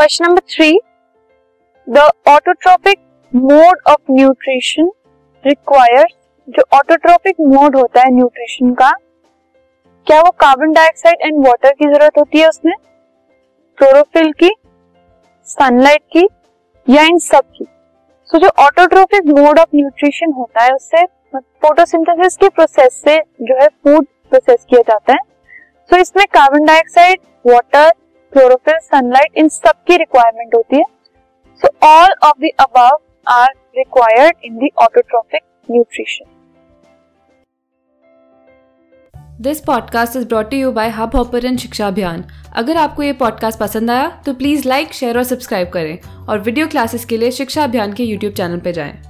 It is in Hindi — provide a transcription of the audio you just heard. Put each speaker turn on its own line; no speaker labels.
Question number three the autotropic mode of nutrition requires जो ऑटोट्रोपिक मोड होता है न्यूट्रिशन का क्या वो कार्बन डाइऑक्साइड एंड वाटर की ज़रूरत होती है उसमें? क्लोरोफिल की सनलाइट की या इन सब की? सो so, जो ऑटोट्रोफिक मोड ऑफ़ न्यूट्रिशन होता है उससे फोटोसिंथेसिस के प्रोसेस से जो है फ़ूड प्रोसेस किया जाता है। सो so, इसमें carbon dioxide water chlorophyll sunlight इन सब की रिक्वायरमेंट होती है। So all of the above are required in the autotrophic nutrition
this podcast is brought you by hubhopper Shiksha Abhiyan अगर आपको ये पॉडकास्ट पसंद आया तो प्लीज़ लाइक शेयर और सब्सक्राइब करें। और वीडियो क्लासेस के लिए शिक्षा अभियान के यूट्यूब चैनल पर जाएँ।